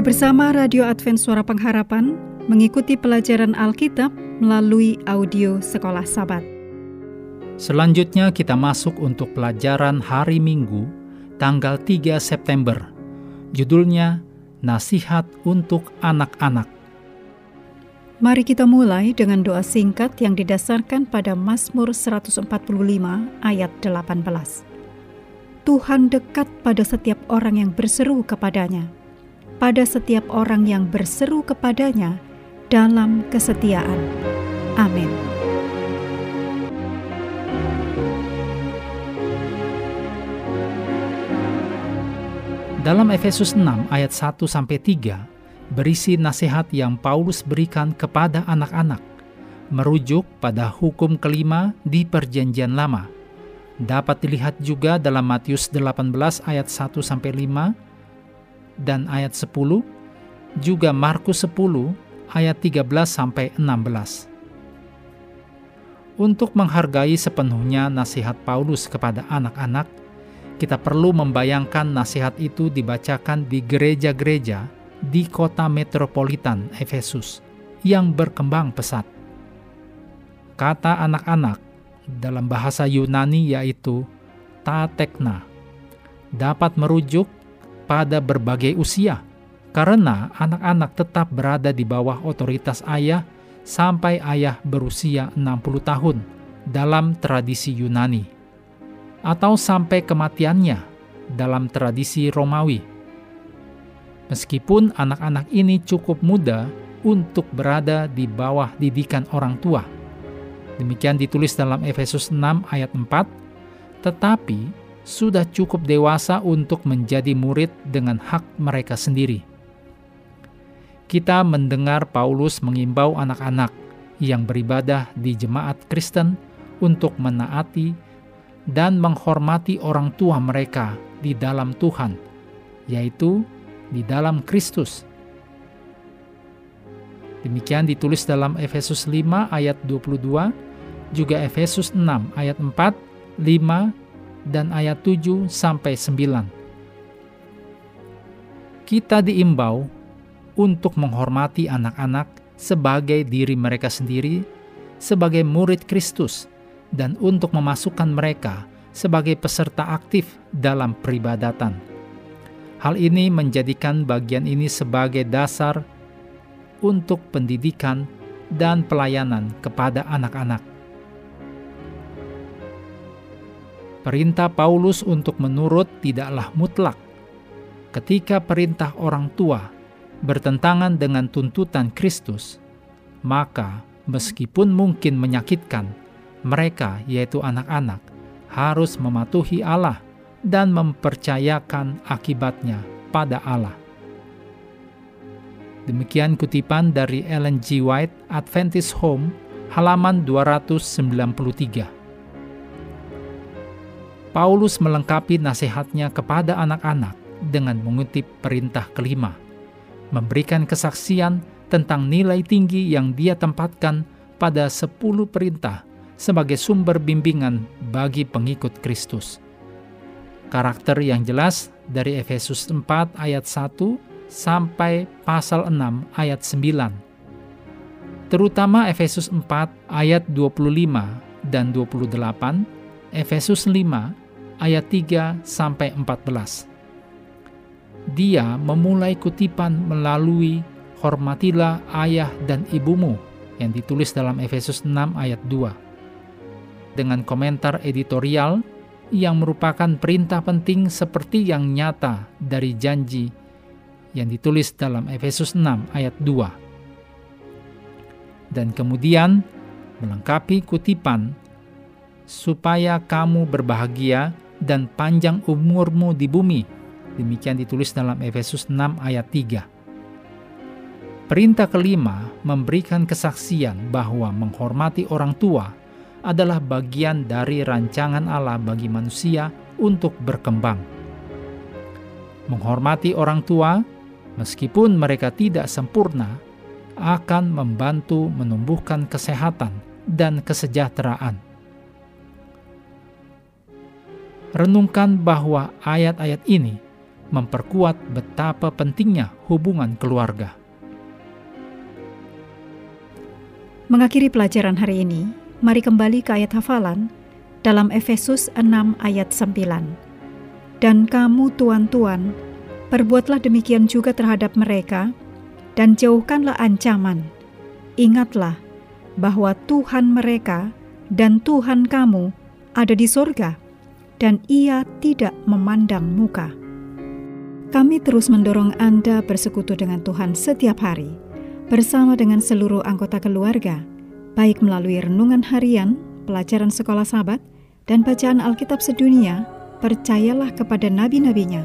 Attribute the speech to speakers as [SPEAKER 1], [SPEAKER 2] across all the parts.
[SPEAKER 1] Kembali bersama Radio Advent Suara Pengharapan mengikuti pelajaran Alkitab melalui audio Sekolah Sabat.
[SPEAKER 2] Selanjutnya kita masuk untuk pelajaran hari Minggu tanggal 3 September. Judulnya Nasihat untuk Anak-anak.
[SPEAKER 1] Mari kita mulai dengan doa singkat yang didasarkan pada Mazmur 145 ayat 18. Tuhan dekat pada setiap orang yang berseru kepadanya pada setiap orang yang berseru kepadanya dalam kesetiaan. Amin.
[SPEAKER 2] Dalam Efesus 6 ayat 1 sampai 3 berisi nasihat yang Paulus berikan kepada anak-anak merujuk pada hukum kelima di Perjanjian Lama. Dapat dilihat juga dalam Matius 18 ayat 1 sampai 5 dan ayat 10, juga Markus 10 ayat 13 sampai 16. Untuk menghargai sepenuhnya nasihat Paulus kepada anak-anak, kita perlu membayangkan nasihat itu dibacakan di gereja-gereja di kota metropolitan Efesus yang berkembang pesat. Kata anak-anak dalam bahasa Yunani yaitu tatekna dapat merujuk pada berbagai usia, karena anak-anak tetap berada di bawah otoritas ayah sampai ayah berusia 60 tahun dalam tradisi Yunani, atau sampai kematiannya dalam tradisi Romawi. Meskipun anak-anak ini cukup muda untuk berada di bawah didikan orang tua. Demikian ditulis dalam Efesus 6 ayat 4, tetapi sudah cukup dewasa untuk menjadi murid dengan hak mereka sendiri. Kita mendengar Paulus mengimbau anak-anak yang beribadah di jemaat Kristen untuk menaati dan menghormati orang tua mereka di dalam Tuhan, yaitu di dalam Kristus. Demikian ditulis dalam Efesus 5 ayat 22, juga Efesus 6 ayat 4, 5, dan ayat 7 sampai 9. Kita diimbau untuk menghormati anak-anak sebagai diri mereka sendiri, sebagai murid Kristus, dan untuk memasukkan mereka sebagai peserta aktif dalam peribadatan. Hal ini menjadikan bagian ini sebagai dasar untuk pendidikan dan pelayanan kepada anak-anak. Perintah Paulus untuk menurut tidaklah mutlak. Ketika perintah orang tua bertentangan dengan tuntutan Kristus, maka meskipun mungkin menyakitkan, mereka, yaitu anak-anak, harus mematuhi Allah dan mempercayakan akibatnya pada Allah. Demikian kutipan dari Ellen G. White, Adventist Home, halaman 293. Paulus melengkapi nasihatnya kepada anak-anak dengan mengutip perintah kelima, memberikan kesaksian tentang nilai tinggi yang dia tempatkan pada sepuluh perintah sebagai sumber bimbingan bagi pengikut Kristus. Karakter yang jelas dari Efesus 4 ayat 1 sampai pasal 6 ayat 9. Terutama Efesus 4 ayat 25 dan 28, Efesus 5 ayat 3 sampai 14. Dia memulai kutipan melalui hormatilah ayah dan ibumu yang ditulis dalam Efesus 6 ayat 2. Dengan komentar editorial yang merupakan perintah penting seperti yang nyata dari janji yang ditulis dalam Efesus 6 ayat 2. Dan kemudian melengkapi kutipan supaya kamu berbahagia dan panjang umurmu di bumi. Demikian ditulis dalam Efesus 6 ayat 3. Perintah kelima memberikan kesaksian bahwa menghormati orang tua adalah bagian dari rancangan Allah bagi manusia untuk berkembang. Menghormati orang tua, meskipun mereka tidak sempurna, akan membantu menumbuhkan kesehatan dan kesejahteraan renungkan bahwa ayat-ayat ini memperkuat betapa pentingnya hubungan keluarga.
[SPEAKER 1] Mengakhiri pelajaran hari ini, mari kembali ke ayat hafalan dalam Efesus 6 ayat 9. Dan kamu tuan-tuan, perbuatlah demikian juga terhadap mereka, dan jauhkanlah ancaman. Ingatlah bahwa Tuhan mereka dan Tuhan kamu ada di sorga, dan ia tidak memandang muka. Kami terus mendorong Anda bersekutu dengan Tuhan setiap hari bersama dengan seluruh anggota keluarga, baik melalui renungan harian, pelajaran sekolah sahabat, dan bacaan Alkitab sedunia, percayalah kepada nabi-nabinya,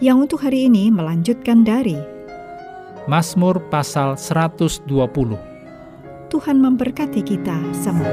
[SPEAKER 1] yang untuk hari ini melanjutkan dari
[SPEAKER 2] Mazmur pasal 120.
[SPEAKER 1] Tuhan memberkati kita semua.